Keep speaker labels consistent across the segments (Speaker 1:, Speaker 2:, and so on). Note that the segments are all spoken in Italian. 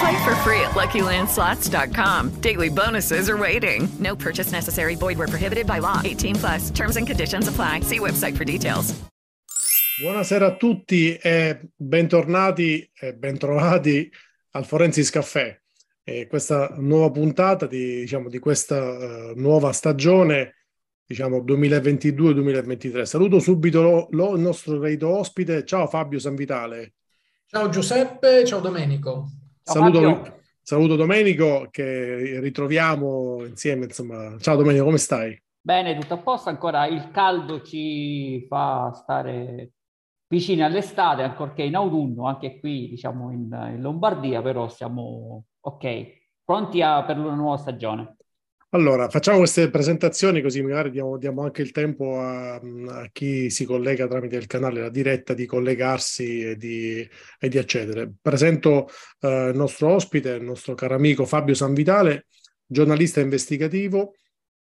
Speaker 1: Play for free at LuckyLandSlots.com. Daily bonuses are waiting. No purchase necessary. Void where prohibited by law. 18 plus. Terms and conditions apply. See website for details.
Speaker 2: Buonasera a tutti e bentornati e bentrovati al Forensis Caffè. E questa nuova puntata di, diciamo, di questa uh, nuova stagione diciamo 2022-2023. Saluto subito lo, lo, il nostro reito ospite. Ciao Fabio Sanvitale.
Speaker 3: Ciao Giuseppe, ciao Domenico.
Speaker 2: Saluto, saluto, Domenico che ritroviamo insieme. Insomma. Ciao Domenico, come stai?
Speaker 4: Bene, tutto a posto. Ancora il caldo ci fa stare vicini all'estate, ancorché in autunno, anche qui diciamo in, in Lombardia, però siamo ok, pronti a, per una nuova stagione.
Speaker 2: Allora, facciamo queste presentazioni così magari diamo, diamo anche il tempo a, a, chi si collega tramite il canale, la diretta, di collegarsi e di, e di accedere. Presento eh, il nostro ospite, il nostro caro amico Fabio Sanvitale, giornalista investigativo,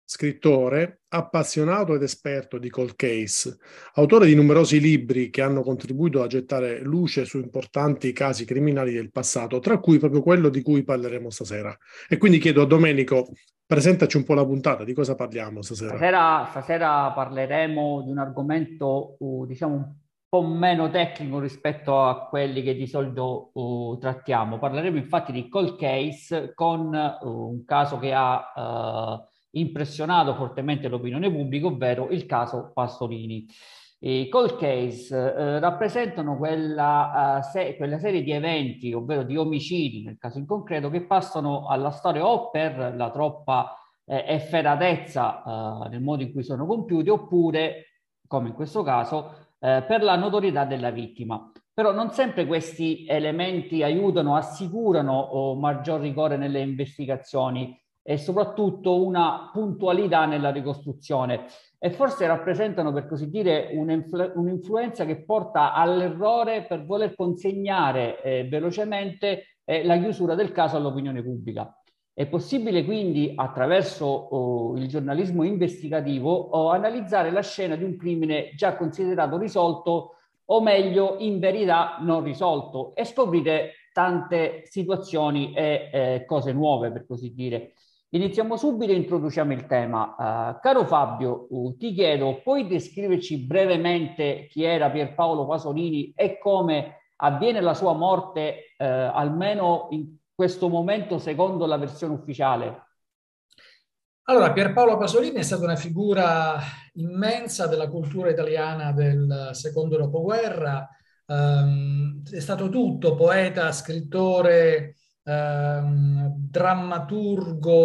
Speaker 2: scrittore, appassionato ed esperto di cold case, autore di numerosi libri che hanno contribuito a gettare luce su importanti casi criminali del passato, tra cui proprio quello di cui parleremo stasera. E quindi chiedo a Domenico, presentaci un po' la puntata, di cosa parliamo stasera?
Speaker 4: Stasera, stasera parleremo di un argomento, uh, diciamo, un po' meno tecnico rispetto a quelli che di solito uh, trattiamo. Parleremo infatti di cold case con uh, un caso che ha impressionato fortemente l'opinione pubblica, ovvero il caso Pastorini. I cold case eh, rappresentano quella, uh, se- quella, serie di eventi, ovvero di omicidi nel caso in concreto, che passano alla storia o per la troppa eh, efferatezza uh, nel modo in cui sono compiuti, oppure, come in questo caso, eh, per la notorietà della vittima. Però non sempre questi elementi aiutano, assicurano oh, maggior rigore nelle investigazioni e soprattutto una puntualità nella ricostruzione e forse rappresentano per così dire un'influenza che porta all'errore per voler consegnare eh, velocemente eh, la chiusura del caso all'opinione pubblica. È possibile quindi attraverso oh, il giornalismo investigativo oh, analizzare la scena di un crimine già considerato risolto o meglio in verità non risolto e scoprire tante situazioni e eh, cose nuove per così dire. Iniziamo subito e introduciamo il tema. Uh, caro Fabio, uh, ti chiedo, puoi descriverci brevemente chi era Pierpaolo Pasolini e come avviene la sua morte, uh, almeno in questo momento, secondo la versione ufficiale?
Speaker 3: Allora, Pierpaolo Pasolini è stata una figura immensa della cultura italiana del secondo dopoguerra. Um, è stato tutto, poeta, scrittore, ehm, drammaturgo,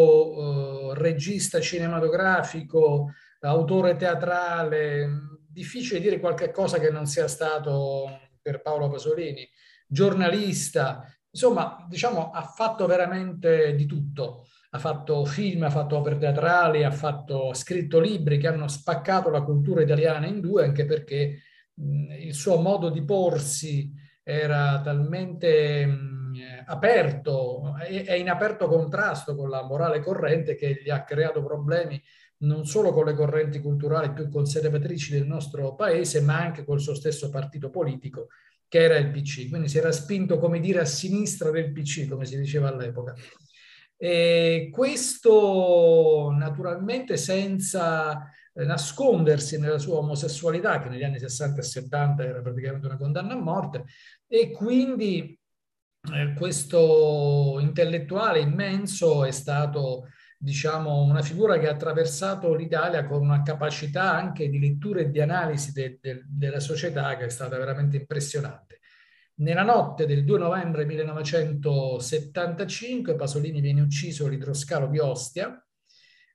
Speaker 3: eh, regista cinematografico, autore teatrale, difficile dire qualche cosa che non sia stato per Paolo Pasolini, giornalista, insomma, diciamo, ha fatto veramente di tutto. Ha fatto film, ha fatto opere teatrali, ha, fatto, ha scritto libri che hanno spaccato la cultura italiana in due, anche perché mh, il suo modo di porsi era talmente mh, aperto, è in aperto contrasto con la morale corrente che gli ha creato problemi non solo con le correnti culturali più conservatrici del nostro paese, ma anche col suo stesso partito politico, che era il PC. Quindi si era spinto, come dire, a sinistra del PC, come si diceva all'epoca. E questo naturalmente senza nascondersi nella sua omosessualità, che negli anni 60 e 70 era praticamente una condanna a morte, e quindi eh, questo intellettuale immenso è stato diciamo, una figura che ha attraversato l'Italia con una capacità anche di lettura e di analisi de, de, della società che è stata veramente impressionante. Nella notte del 2 novembre 1975 Pasolini viene ucciso all'idroscalo di Ostia,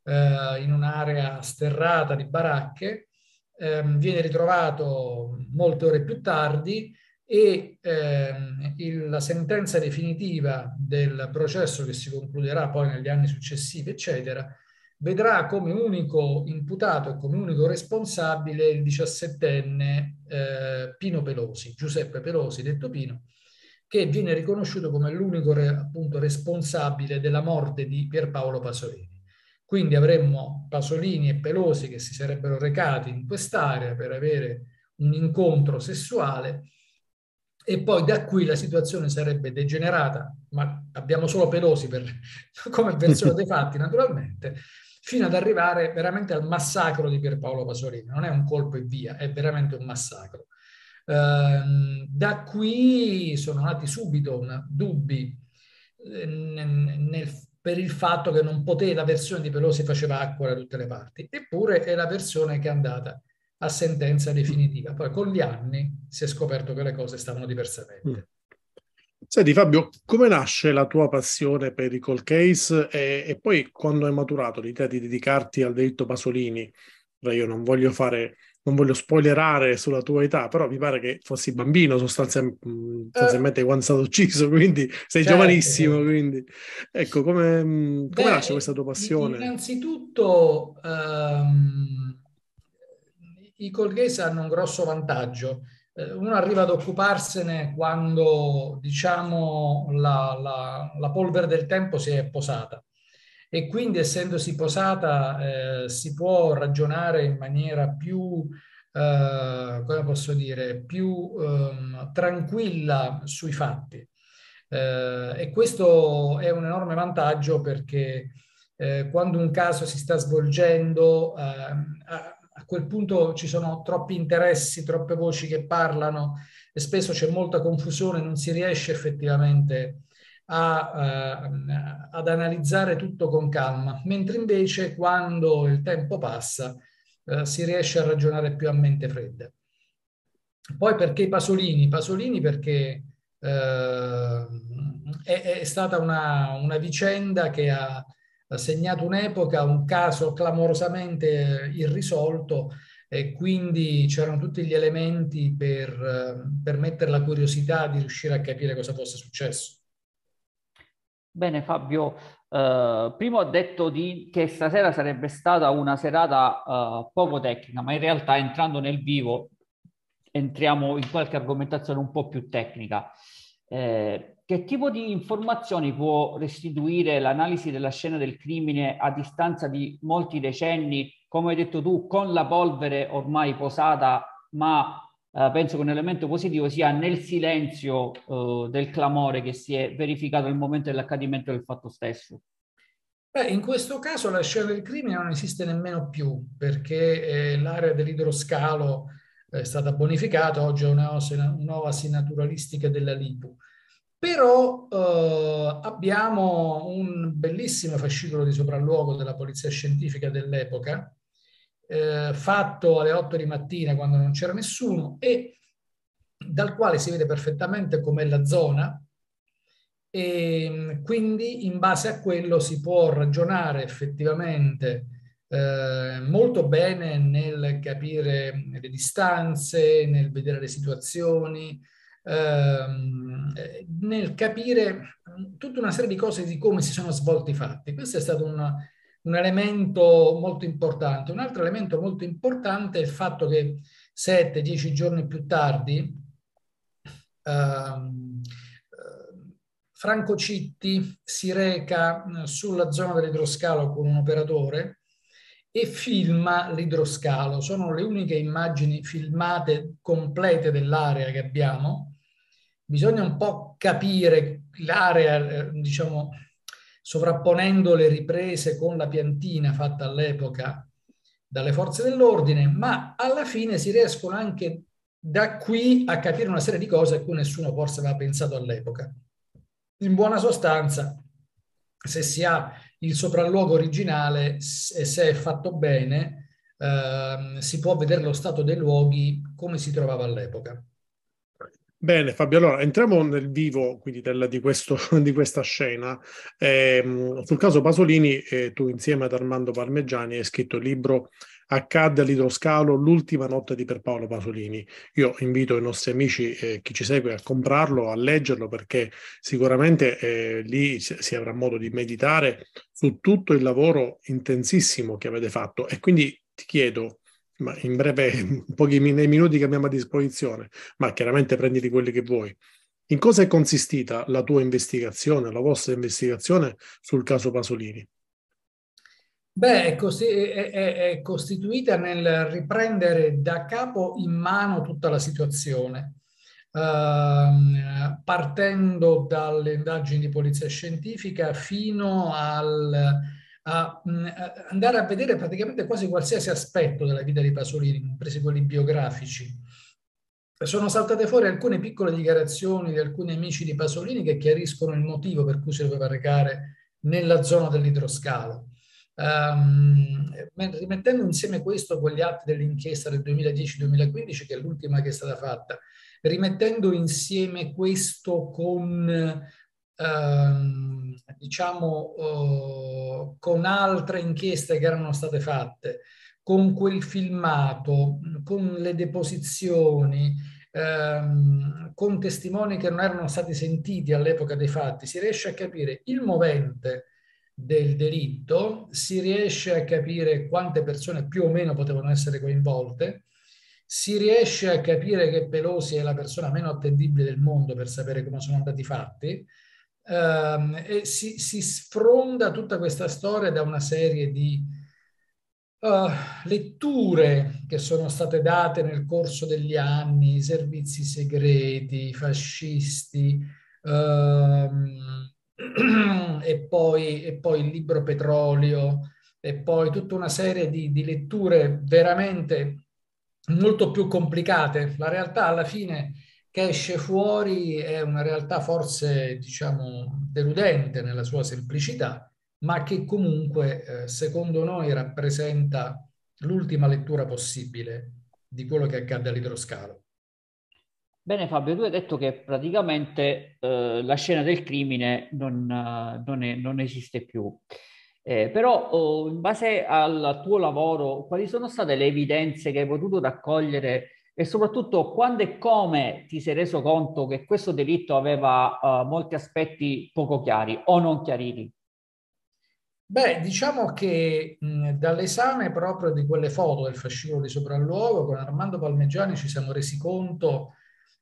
Speaker 3: eh, in un'area sterrata di baracche, eh, viene ritrovato molte ore più tardi e ehm, il, la sentenza definitiva del processo che si concluderà poi negli anni successivi, eccetera, vedrà come unico imputato e come unico responsabile il diciassettenne eh, Pino Pelosi, Giuseppe Pelosi, detto Pino, che viene riconosciuto come l'unico re, appunto responsabile della morte di Pierpaolo Pasolini. Quindi avremmo Pasolini e Pelosi che si sarebbero recati in quest'area per avere un incontro sessuale e poi da qui la situazione sarebbe degenerata, ma abbiamo solo Pelosi per, come versione dei fatti naturalmente, fino ad arrivare veramente al massacro di Pierpaolo Pasolini. Non è un colpo e via, è veramente un massacro. Uh, da qui sono nati subito una, dubbi eh, nel, per il fatto che non poteva, la versione di Pelosi faceva acqua da tutte le parti, eppure è la versione che è andata a sentenza definitiva. Poi con gli anni si è scoperto che le cose stavano diversamente. Mm.
Speaker 2: Senti Fabio, come nasce la tua passione per i call case e, e poi quando hai maturato l'idea di dedicarti al delitto Pasolini? Io non voglio fare non voglio spoilerare sulla tua età, però mi pare che fossi bambino sostanzialmente, mm, sostanzialmente uh, quando è stato ucciso, quindi sei certo. giovanissimo. Quindi. Ecco, come, mm, come nasce questa tua passione?
Speaker 3: Innanzitutto, um, i case hanno un grosso vantaggio. Eh, uno arriva ad occuparsene quando, diciamo, la, la, la polvere del tempo si è posata e quindi essendosi posata eh, si può ragionare in maniera più, eh, come posso dire, più eh, tranquilla sui fatti. Eh, e questo è un enorme vantaggio perché eh, quando un caso si sta svolgendo ehm, a quel punto ci sono troppi interessi, troppe voci che parlano e spesso c'è molta confusione, non si riesce effettivamente a, uh, ad analizzare tutto con calma, mentre invece quando il tempo passa uh, si riesce a ragionare più a mente fredda. Poi perché Pasolini? Pasolini perché uh, è, è, stata una, una vicenda che ha segnato un'epoca, un caso clamorosamente irrisolto e quindi c'erano tutti gli elementi per, per mettere la curiosità di riuscire a capire cosa fosse successo.
Speaker 4: Bene Fabio, eh, prima ho detto di, che stasera sarebbe stata una serata eh, poco tecnica, ma in realtà entrando nel vivo entriamo in qualche argomentazione un po' più tecnica. Eh, che tipo di informazioni può restituire l'analisi della scena del crimine a distanza di molti decenni, come hai detto tu, con la polvere ormai posata, ma eh, penso che un elemento positivo sia nel silenzio eh, del clamore che si è verificato al momento dell'accadimento del fatto stesso?
Speaker 3: Beh, in questo caso la scena del crimine non esiste nemmeno più perché eh, l'area dell'idroscalo è stata bonificata, oggi è un'oasi naturalistica della Lipu. Però eh, abbiamo un bellissimo fascicolo di sopralluogo della polizia scientifica dell'epoca, eh, fatto alle 8 di mattina quando non c'era nessuno e dal quale si vede perfettamente com'è la zona. E quindi in base a quello si può ragionare effettivamente eh, molto bene nel capire le distanze, nel vedere le situazioni, ehm, nel capire tutta una serie di cose di come si sono svolti i fatti. Questo è stato un, un elemento molto importante. Un altro elemento molto importante è il fatto che sette, dieci giorni più tardi ehm, Franco Citti si reca eh, sulla zona dell'idroscalo con un operatore e filma l'idroscalo. Sono le uniche immagini filmate complete dell'area che abbiamo. Bisogna un po' capire l'area, eh, diciamo, sovrapponendo le riprese con la piantina fatta all'epoca dalle forze dell'ordine, ma alla fine si riescono anche da qui a capire una serie di cose a cui nessuno forse aveva pensato all'epoca. In buona sostanza, se si ha il sopralluogo originale, e se è fatto bene, eh, si può vedere lo stato dei luoghi come si trovava all'epoca.
Speaker 2: Bene Fabio, allora entriamo nel vivo quindi del, di, questo, di, questa scena. Eh, sul caso Pasolini eh, tu insieme ad Armando Parmeggiani hai scritto il libro Accadde all'idroscalo l'ultima notte di Pierpaolo Pasolini. Io invito i nostri amici, eh, chi ci segue, a comprarlo, a leggerlo perché sicuramente eh, lì si avrà modo di meditare su tutto il lavoro intensissimo che avete fatto e quindi ti chiedo, ma in breve, pochi nei minuti che abbiamo a disposizione, ma chiaramente prenditi quelli che vuoi. In cosa è consistita la tua investigazione, la vostra investigazione sul caso Pasolini?
Speaker 3: Beh, è, costi- è, è, costituita nel riprendere da capo in mano tutta la situazione, uh, partendo dalle indagini di polizia scientifica fino al, a, a andare a vedere praticamente quasi qualsiasi aspetto della vita di Pasolini, compresi quelli biografici. Sono saltate fuori alcune piccole dichiarazioni di alcuni amici di Pasolini che chiariscono il motivo per cui si doveva recare nella zona dell'idroscalo. Um, rimettendo insieme questo con gli atti dell'inchiesta del 2010-2015, che è l'ultima che è stata fatta, rimettendo insieme questo con, um, diciamo, uh, con altre inchieste che erano state fatte, con quel filmato, con le deposizioni, um, con testimoni che non erano stati sentiti all'epoca dei fatti, si riesce a capire il movente del delitto, si riesce a capire quante persone più o meno potevano essere coinvolte, si riesce a capire che Pelosi è la persona meno attendibile del mondo per sapere come sono andati i fatti, ehm, e si, si, sfronda tutta questa storia da una serie di uh, letture che sono state date nel corso degli anni, i servizi segreti, i fascisti, uh, e, poi, e poi il libro Petrolio e poi tutta una serie di, di letture veramente molto più complicate. La realtà alla fine che esce fuori è una realtà forse, diciamo, deludente nella sua semplicità, ma che comunque, eh, secondo noi, rappresenta l'ultima lettura possibile di quello che accade all'idroscalo.
Speaker 4: Bene Fabio, tu hai detto che praticamente eh, la scena del crimine non, uh, non, è, non esiste più. Eh, però oh, in base al tuo lavoro, quali sono state le evidenze che hai potuto raccogliere e soprattutto quando e come ti sei reso conto che questo delitto aveva uh, molti aspetti poco chiari o non chiariti?
Speaker 3: Beh, diciamo che mh, dall'esame proprio di quelle foto del fascicolo di sopralluogo con Armando Palmeggiani ci siamo resi conto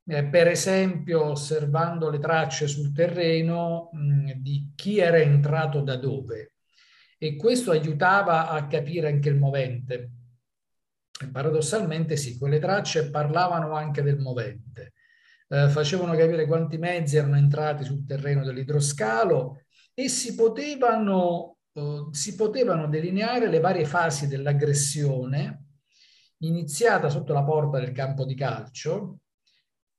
Speaker 3: eh, per esempio osservando le tracce sul terreno mh, di chi era entrato da dove e questo aiutava a capire anche il movente. Paradossalmente sì, quelle tracce parlavano anche del movente, eh, facevano capire quanti mezzi erano entrati sul terreno dell'idroscalo e si potevano, eh, si potevano delineare le varie fasi dell'aggressione iniziata sotto la porta del campo di calcio,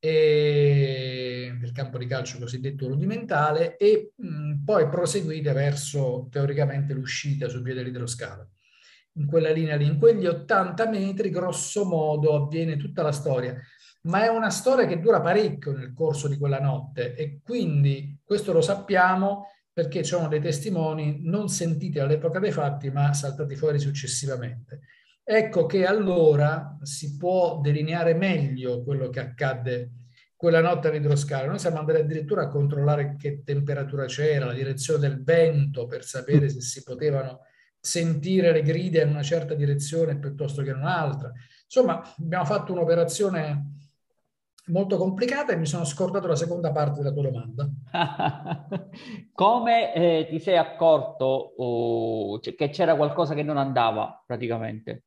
Speaker 3: e, del campo di calcio cosiddetto rudimentale e mh, poi proseguite verso teoricamente l'uscita sul piede dello scalo. In quella linea lì, in quegli 80 metri, grosso modo, avviene tutta la storia, ma è una storia che dura parecchio nel corso di quella notte e quindi questo lo sappiamo perché ci sono dei testimoni non sentiti all'epoca dei fatti ma saltati fuori successivamente. Ecco che allora si può delineare meglio quello che accadde quella notte all'idroscalo. Noi siamo andati addirittura a controllare che temperatura c'era, la direzione del vento per sapere se si potevano sentire le grida in una certa direzione piuttosto che in un'altra. Insomma, abbiamo fatto un'operazione molto complicata e mi sono scordato la seconda parte della tua domanda.
Speaker 4: Come eh, ti sei accorto oh, che c'era qualcosa che non andava praticamente?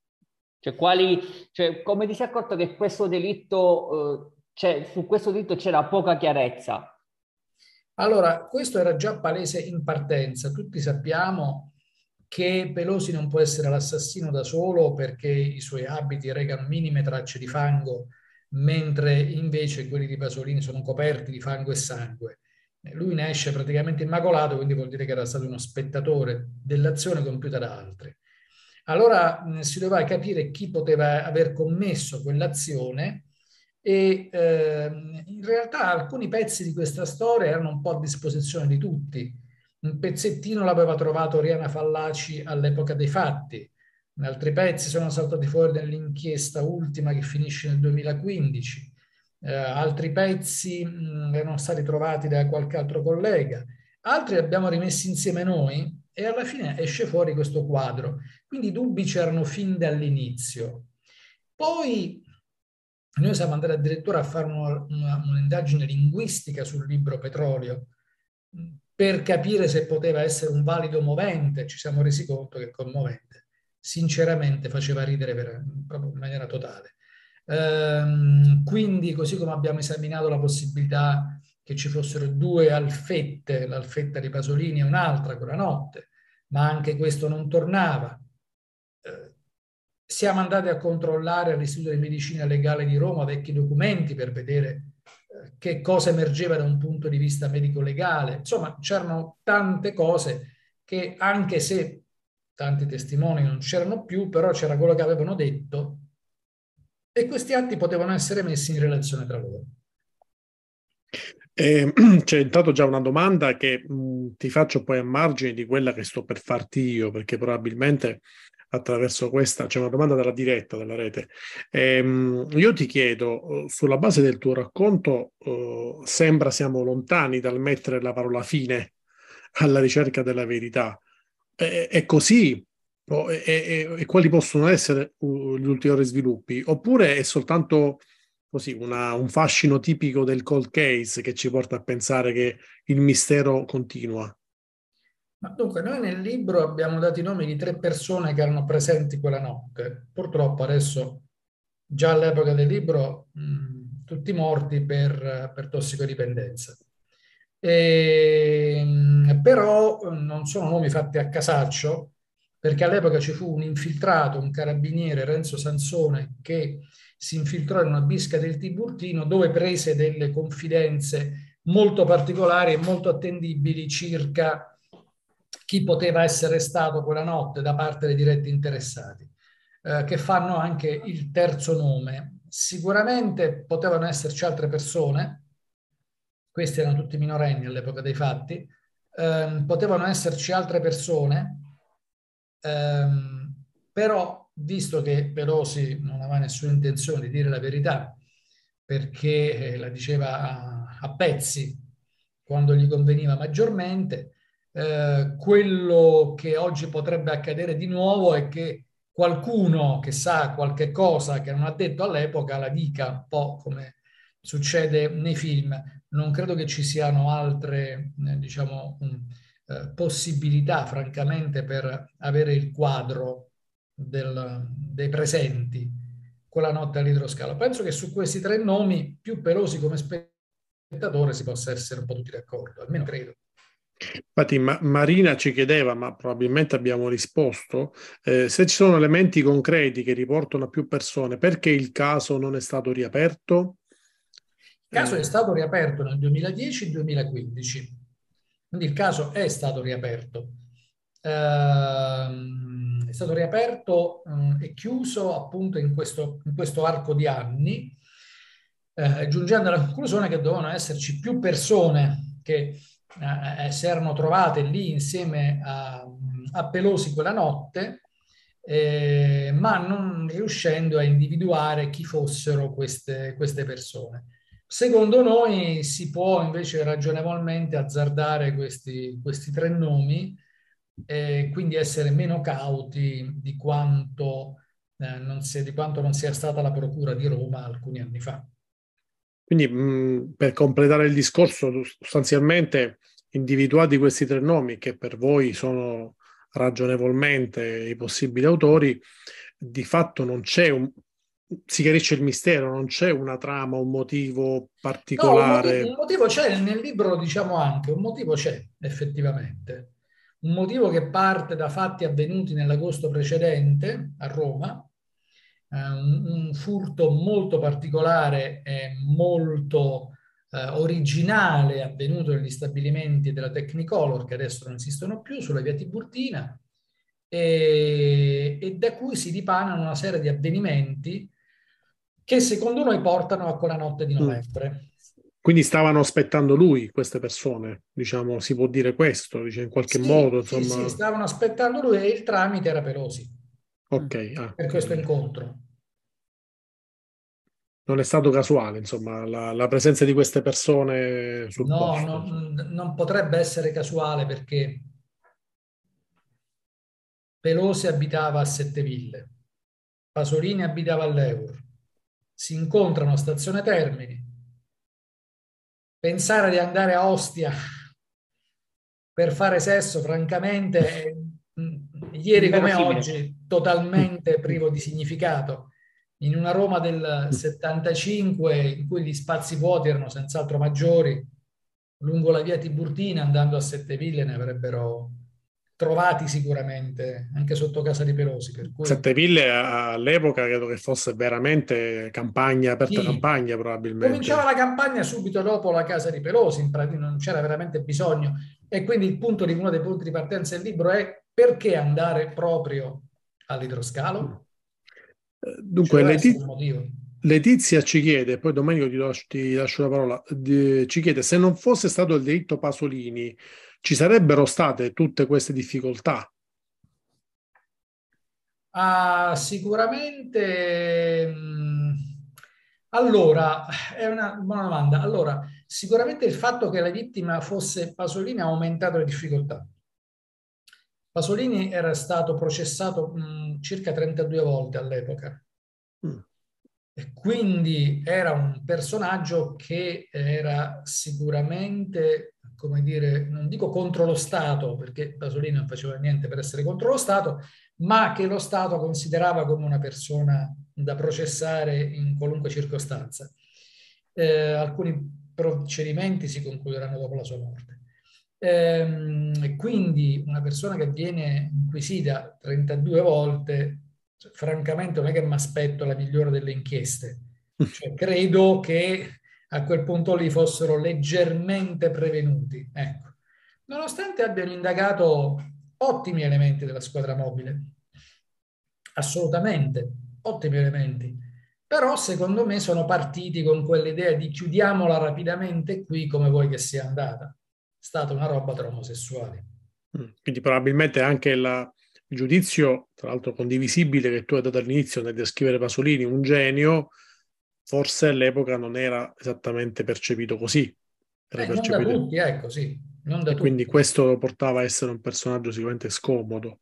Speaker 4: Cioè, quali, cioè, come ti sei accorto che questo delitto, eh, cioè, su questo delitto c'era poca chiarezza?
Speaker 3: Allora, questo era già palese in partenza. Tutti sappiamo che Pelosi non può essere l'assassino da solo perché i suoi abiti recano minime tracce di fango, mentre invece quelli di Pasolini sono coperti di fango e sangue. Lui ne esce praticamente immacolato, quindi vuol dire che era stato uno spettatore dell'azione compiuta da altri. Allora si doveva capire chi poteva aver commesso quell'azione e eh, in realtà alcuni pezzi di questa storia erano un po' a disposizione di tutti. Un pezzettino l'aveva trovato Oriana Fallaci all'epoca dei fatti, altri pezzi sono saltati fuori nell'inchiesta ultima che finisce nel 2015 eh, altri pezzi mh, erano stati trovati da qualche altro collega, altri li abbiamo rimessi insieme noi e alla fine esce fuori questo quadro. Quindi i dubbi c'erano fin dall'inizio. Poi noi siamo andati addirittura a fare un'indagine linguistica sul libro Petrolio per capire se poteva essere un valido movente. Ci siamo resi conto che commovente, sinceramente, faceva ridere per, proprio in maniera totale. Ehm, quindi, così come abbiamo esaminato la possibilità che ci fossero due alfette, l'alfetta di Pasolini e un'altra quella notte, ma anche questo non tornava. Eh, siamo andati a controllare all'Istituto di Medicina Legale di Roma vecchi documenti per vedere che cosa emergeva da un punto di vista medico-legale. Insomma, c'erano tante cose che anche se tanti testimoni non c'erano più, però c'era quello che avevano detto e questi atti potevano essere messi in relazione tra loro.
Speaker 2: Eh, c'è intanto già una domanda che mh, ti faccio poi a margine di quella che sto per farti io, perché probabilmente attraverso questa c'è una domanda dalla diretta della rete. Eh, io ti chiedo, sulla base del tuo racconto, eh, sembra siamo lontani dal mettere la parola fine alla ricerca della verità. è così e, e, e, quali possono essere gli ulteriori sviluppi? Oppure è soltanto così una, un fascino tipico del cold case che ci porta a pensare che il mistero continua?
Speaker 3: Ma dunque, noi nel libro abbiamo dato i nomi di tre persone che erano presenti quella notte. Purtroppo adesso, già all'epoca del libro, mh, tutti morti per, per tossicodipendenza. E, però non sono nomi fatti a casaccio, perché all'epoca ci fu un infiltrato, un carabiniere, Renzo Sansone, che si infiltrò in una bisca del Tiburtino dove prese delle confidenze molto particolari e molto attendibili circa chi poteva essere stato quella notte da parte dei diretti interessati, eh, che fanno anche il terzo nome. Sicuramente potevano esserci altre persone, questi erano tutti minorenni all'epoca dei fatti, eh, potevano esserci altre persone Ehm, però, visto che Pelosi non aveva nessuna intenzione di dire la verità, perché eh, la diceva a, a, pezzi quando gli conveniva maggiormente, eh, quello che oggi potrebbe accadere di nuovo è che qualcuno che sa qualche cosa che non ha detto all'epoca la dica, un po' come succede nei film. Non credo che ci siano altre, eh, diciamo, um, eh, possibilità, francamente, per avere il quadro del, dei presenti quella notte all'idroscalo. Penso che su questi tre nomi, più pelosi come spettatore, si possa essere un po' tutti d'accordo, almeno credo.
Speaker 2: Infatti ma- Marina ci chiedeva, ma probabilmente abbiamo risposto, eh, se ci sono elementi concreti che riportano a più persone, perché il caso non è stato riaperto?
Speaker 3: Il caso è stato riaperto nel 2010-2015. Quindi il caso è stato riaperto. Uh, è stato riaperto uh, e chiuso appunto in questo, in questo arco di anni, uh, giungendo alla conclusione che dovevano esserci più persone che eh, si erano trovate lì insieme a, a Pelosi quella notte, eh, ma non riuscendo a individuare chi fossero queste, queste persone. Secondo noi si può invece ragionevolmente azzardare questi, questi tre nomi e quindi essere meno cauti di quanto, eh, sia, di quanto non sia stata la Procura di Roma alcuni anni fa.
Speaker 2: Quindi mh, per completare il discorso, sostanzialmente individuati questi tre nomi che per voi sono ragionevolmente i possibili autori, di fatto non c'è un, si chiarisce il mistero, non c'è una trama, un motivo particolare.
Speaker 3: No, un, motivo, c'è, nel libro diciamo anche, un motivo c'è effettivamente. Un motivo che parte da fatti avvenuti nell'agosto precedente a Roma, un, un, furto molto particolare e molto eh, originale avvenuto negli stabilimenti della Technicolor, che adesso non esistono più, sulla via Tiburtina, e, e da cui si dipanano una serie di avvenimenti che secondo noi portano a quella notte di mm. novembre.
Speaker 2: Quindi stavano aspettando lui, queste persone, diciamo, si può dire questo, dice, in qualche
Speaker 3: sì,
Speaker 2: modo. Insomma...
Speaker 3: Sì, sì, stavano aspettando lui e il tramite era Pelosi.
Speaker 2: Ok. Ah,
Speaker 3: per questo incontro.
Speaker 2: Non è stato casuale, insomma, la, la presenza di queste persone sul
Speaker 3: no,
Speaker 2: posto.
Speaker 3: No, non potrebbe essere casuale perché Pelosi abitava a Sette Ville, Pasolini abitava all'Euro, si incontrano a Stazione Termini, pensare di andare a Ostia per fare sesso, francamente, ieri come oggi, totalmente privo di significato. In una Roma del 75, in cui gli spazi vuoti erano senz'altro maggiori, lungo la via Tiburtina, andando a Setteville, ne avrebbero trovati sicuramente anche sotto casa di Pelosi. Per cui...
Speaker 2: Setteville all'epoca credo che fosse veramente campagna, aperta sì. campagna probabilmente.
Speaker 3: Cominciava la campagna subito dopo la casa di Pelosi, in pratica non c'era veramente bisogno e quindi il punto di, uno dei punti di partenza del libro è perché andare proprio all'idroscalo?
Speaker 2: Eh, dunque, Leti- Letizia ci chiede, poi Domenico ti lascio, ti lascio la parola, di, ci chiede se non fosse stato il diritto Pasolini ci sarebbero state tutte queste difficoltà?
Speaker 3: Ah, sicuramente. Mm, allora, è una buona domanda. Allora, sicuramente il fatto che la vittima fosse Pasolini ha aumentato le difficoltà. Pasolini era stato processato mh, mm, circa 32 volte all'epoca. Mm. E quindi era un personaggio che era sicuramente come dire, non dico contro lo Stato, perché Pasolini non faceva niente per essere contro lo Stato, ma che lo Stato considerava come una persona da processare in qualunque circostanza. Eh, alcuni procedimenti si concluderanno dopo la sua morte. Eh, quindi una persona che viene inquisita 32 volte, cioè, francamente non è che mi aspetto la migliore delle inchieste. Cioè, credo che a quel punto lì fossero leggermente prevenuti. Ecco. Nonostante abbiano indagato ottimi elementi della squadra mobile, assolutamente ottimi elementi, però secondo me sono partiti con quell'idea di chiudiamola rapidamente qui come vuoi che sia andata. Stata una roba tra omosessuali.
Speaker 2: Mm, quindi probabilmente anche la, il giudizio, tra l'altro condivisibile, che tu hai dato all'inizio nel descrivere Pasolini, un genio, forse all'epoca non era esattamente percepito così.
Speaker 3: Era eh, percepito... Non da tutti, ecco, sì. Non da
Speaker 2: quindi questo lo portava a essere un personaggio sicuramente scomodo.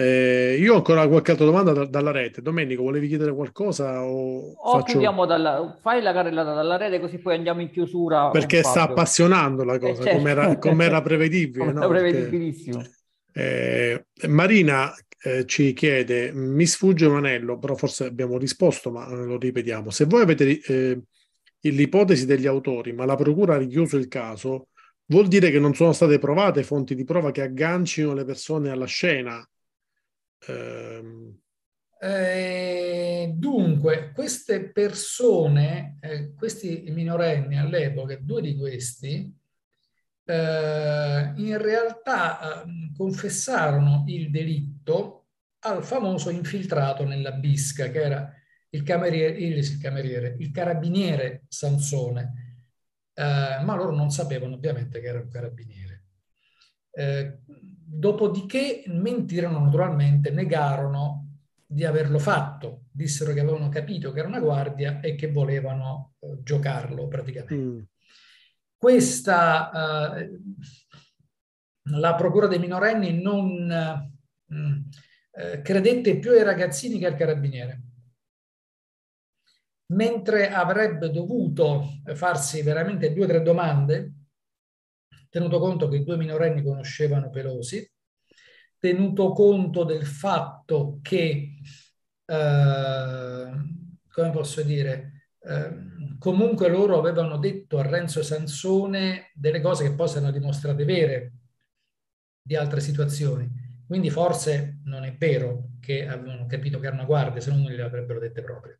Speaker 2: Eh, io ho ancora qualche altra domanda da, dalla rete. Domenico, volevi chiedere qualcosa? O,
Speaker 4: o faccio... dalla... Fai la carrellata dalla rete così poi andiamo in chiusura.
Speaker 2: Perché sta appassionando la cosa, eh, certo. come era, com era prevedibile.
Speaker 4: come no? prevedibilissimo.
Speaker 2: Perché, eh, Marina eh, ci chiede, mi sfugge un anello, però forse abbiamo risposto, ma lo ripetiamo. Se voi avete eh, l'ipotesi degli autori, ma la procura ha richiuso il caso, vuol dire che non sono state provate fonti di prova che aggancino le persone alla scena.
Speaker 3: Eh... Eh, dunque, queste persone, eh, questi minorenni all'epoca, due di questi, eh, in realtà eh, confessarono il delitto al famoso infiltrato nella bisca, che era il cameriere, il, il, cameriere, il carabiniere Sansone, eh, ma loro non sapevano ovviamente che era un carabiniere. Dopodiché mentirono naturalmente, negarono di averlo fatto, dissero che avevano capito che era una guardia e che volevano eh, giocarlo praticamente. Mm. Questa, eh, la Procura dei minorenni non eh, credette più ai ragazzini che al carabiniere, mentre avrebbe dovuto farsi veramente due o tre domande, tenuto conto che i due minorenni conoscevano Pelosi, tenuto conto del fatto che, eh, come posso dire, eh, comunque loro avevano detto a Renzo Sansone delle cose che poi si erano dimostrate vere di altre situazioni. Quindi forse non è vero che avevano capito che era una guardia, se no non gliele avrebbero dette proprio.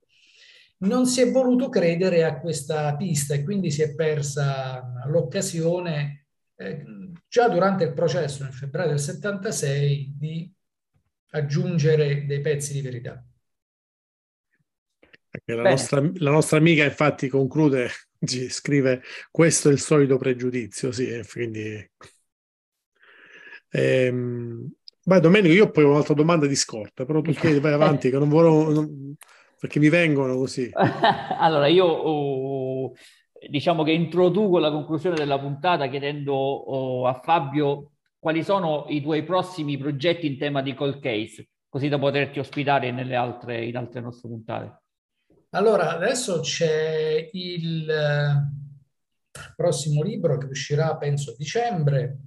Speaker 3: non si è voluto credere a questa pista e quindi si è persa l'occasione eh, già durante il processo nel febbraio del 76 di aggiungere dei pezzi di verità.
Speaker 2: La nostra, la nostra, amica infatti conclude, scrive questo è il solito pregiudizio, sì, quindi... Ehm, beh, Domenico, io poi ho un'altra domanda di scorta, però tu chiedi, vai avanti, che non volevo... Non, perché mi vengono così.
Speaker 4: allora, io oh, diciamo che introduco la conclusione della puntata chiedendo oh, a Fabio quali sono i tuoi prossimi progetti in tema di call case, così da poterti ospitare nelle altre, in altre nostre puntate.
Speaker 3: Allora, adesso c'è il eh, prossimo libro che uscirà, penso, a dicembre,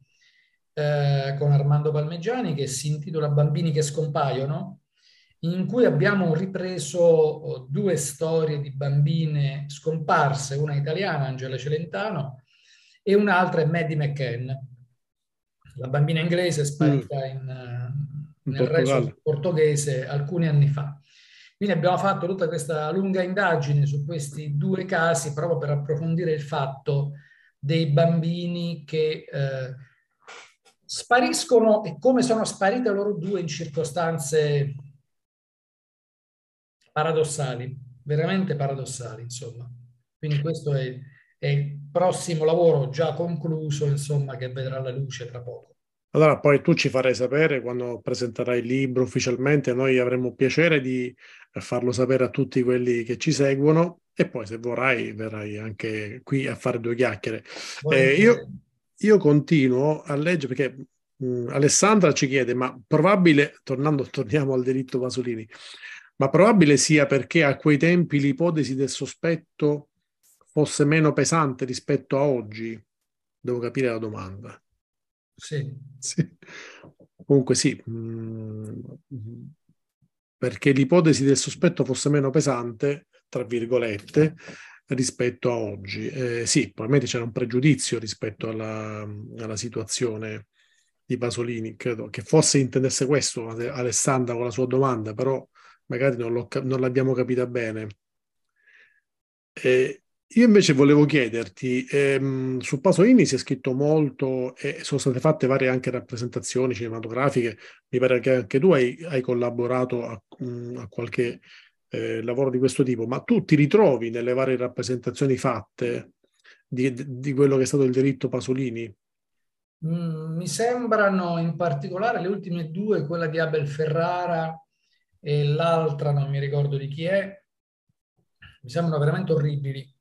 Speaker 3: eh, con Armando Palmeggiani, che si intitola Bambini che scompaiono, in cui abbiamo ripreso oh, due storie di bambine scomparse, una italiana, Angela Celentano, e un'altra è Maddie McCann, la bambina inglese sparita mm. in, in nel resto portoghese alcuni anni fa. Quindi abbiamo fatto tutta questa lunga indagine su questi due casi proprio per approfondire il fatto dei bambini che eh, spariscono e come sono sparite loro due in circostanze paradossali, veramente paradossali, insomma. Quindi questo è, è il prossimo lavoro già concluso, insomma, che vedrà la luce tra poco.
Speaker 2: Allora, poi tu ci farai sapere quando presenterai il libro ufficialmente, noi avremo piacere di farlo sapere a tutti quelli che ci seguono e poi se vorrai verrai anche qui a fare due chiacchiere. Eh, io, io, continuo a leggere perché mh, Alessandra ci chiede, ma probabile, tornando, torniamo al delitto Pasolini, ma probabile sia perché a quei tempi l'ipotesi del sospetto fosse meno pesante rispetto a oggi? Devo capire la domanda.
Speaker 3: Sì.
Speaker 2: sì. Comunque sì, mm, perché l'ipotesi del sospetto fosse meno pesante, tra virgolette, rispetto a oggi. Eh, sì, probabilmente c'era un pregiudizio rispetto alla, alla, situazione di Pasolini, credo che forse intendesse questo Alessandra con la sua domanda, però magari non, non l'abbiamo capita bene. Eh, io invece volevo chiederti, ehm, su Pasolini si è scritto molto e sono state fatte varie anche rappresentazioni cinematografiche, mi pare che anche tu hai, hai collaborato a, mm, a qualche eh, lavoro di questo tipo, ma tu ti ritrovi nelle varie rappresentazioni fatte di, di quello che è stato il diritto Pasolini?
Speaker 3: Mm, mi sembrano in particolare le ultime due, quella di Abel Ferrara e l'altra non mi ricordo di chi è, mi sembrano veramente orribili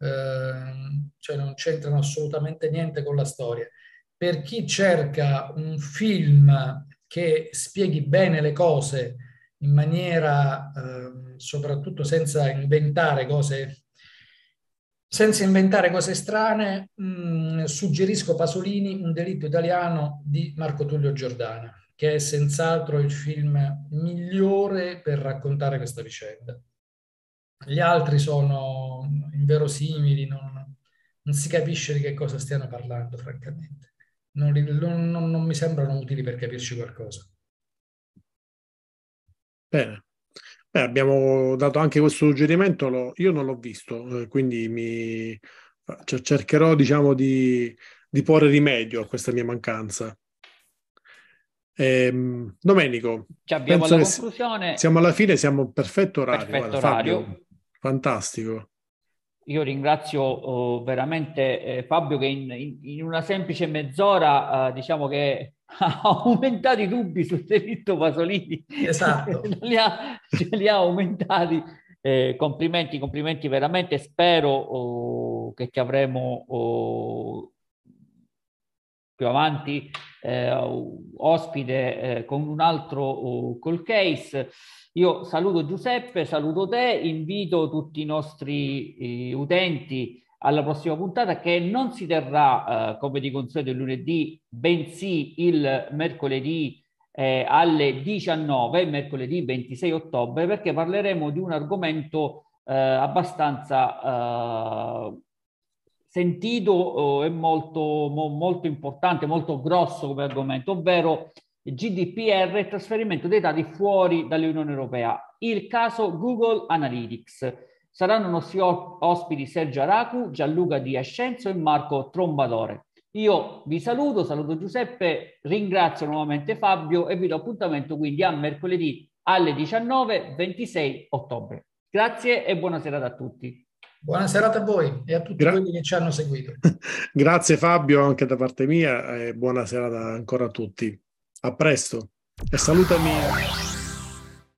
Speaker 3: Ehm, cioè non c'entrano assolutamente niente con la storia. Per chi cerca un film che spieghi bene le cose in maniera, eh, soprattutto senza inventare cose, senza inventare cose strane, mh, mm, suggerisco Pasolini, Un delitto italiano di Marco Tullio Giordana, che è senz'altro il film migliore per raccontare questa vicenda. Gli altri sono inverosimili, non, non si capisce di che cosa stiano parlando, francamente. Non, non, non, mi sembrano utili per capirci qualcosa.
Speaker 2: Bene. Beh, abbiamo dato anche questo suggerimento, io non l'ho visto, eh, quindi mi, cercherò diciamo, di, di porre rimedio a questa mia mancanza. Eh, Domenico,
Speaker 4: Ci abbiamo la conclusione.
Speaker 2: Siamo alla fine, siamo perfetto orario.
Speaker 4: Perfetto Guarda, orario.
Speaker 2: Fabio, fantastico.
Speaker 4: Io ringrazio oh, veramente eh, Fabio che in, in, in, una semplice mezz'ora eh, diciamo che ha aumentato i dubbi sul delitto Pasolini.
Speaker 3: Esatto.
Speaker 4: li, ha, li, ha, aumentati. Eh, complimenti, complimenti veramente. Spero oh, che ti avremo oh, più avanti eh, ospite eh, con un altro oh, call case. Io saluto Giuseppe, saluto te, invito tutti i nostri eh, utenti alla prossima puntata che non si terrà eh, come di consueto il lunedì, bensì il mercoledì eh, alle 19, mercoledì 26 ottobre, perché parleremo di un argomento eh, abbastanza eh, sentito e molto, mo, molto importante, molto grosso come argomento, ovvero GDPR, trasferimento dei dati fuori dall'Unione Europea. Il caso Google Analytics. Saranno nostri ospiti Sergio Aracu, Gianluca Di Ascenzo e Marco Trombadore. Io vi saluto, saluto Giuseppe, ringrazio nuovamente Fabio e vi do appuntamento quindi a mercoledì alle 19, 26 ottobre. Grazie e buona serata a tutti.
Speaker 3: Buona serata a voi e a tutti Gra- quelli che ci hanno seguito.
Speaker 2: Grazie Fabio anche da parte mia e buona serata ancora a tutti. A presto e salutami.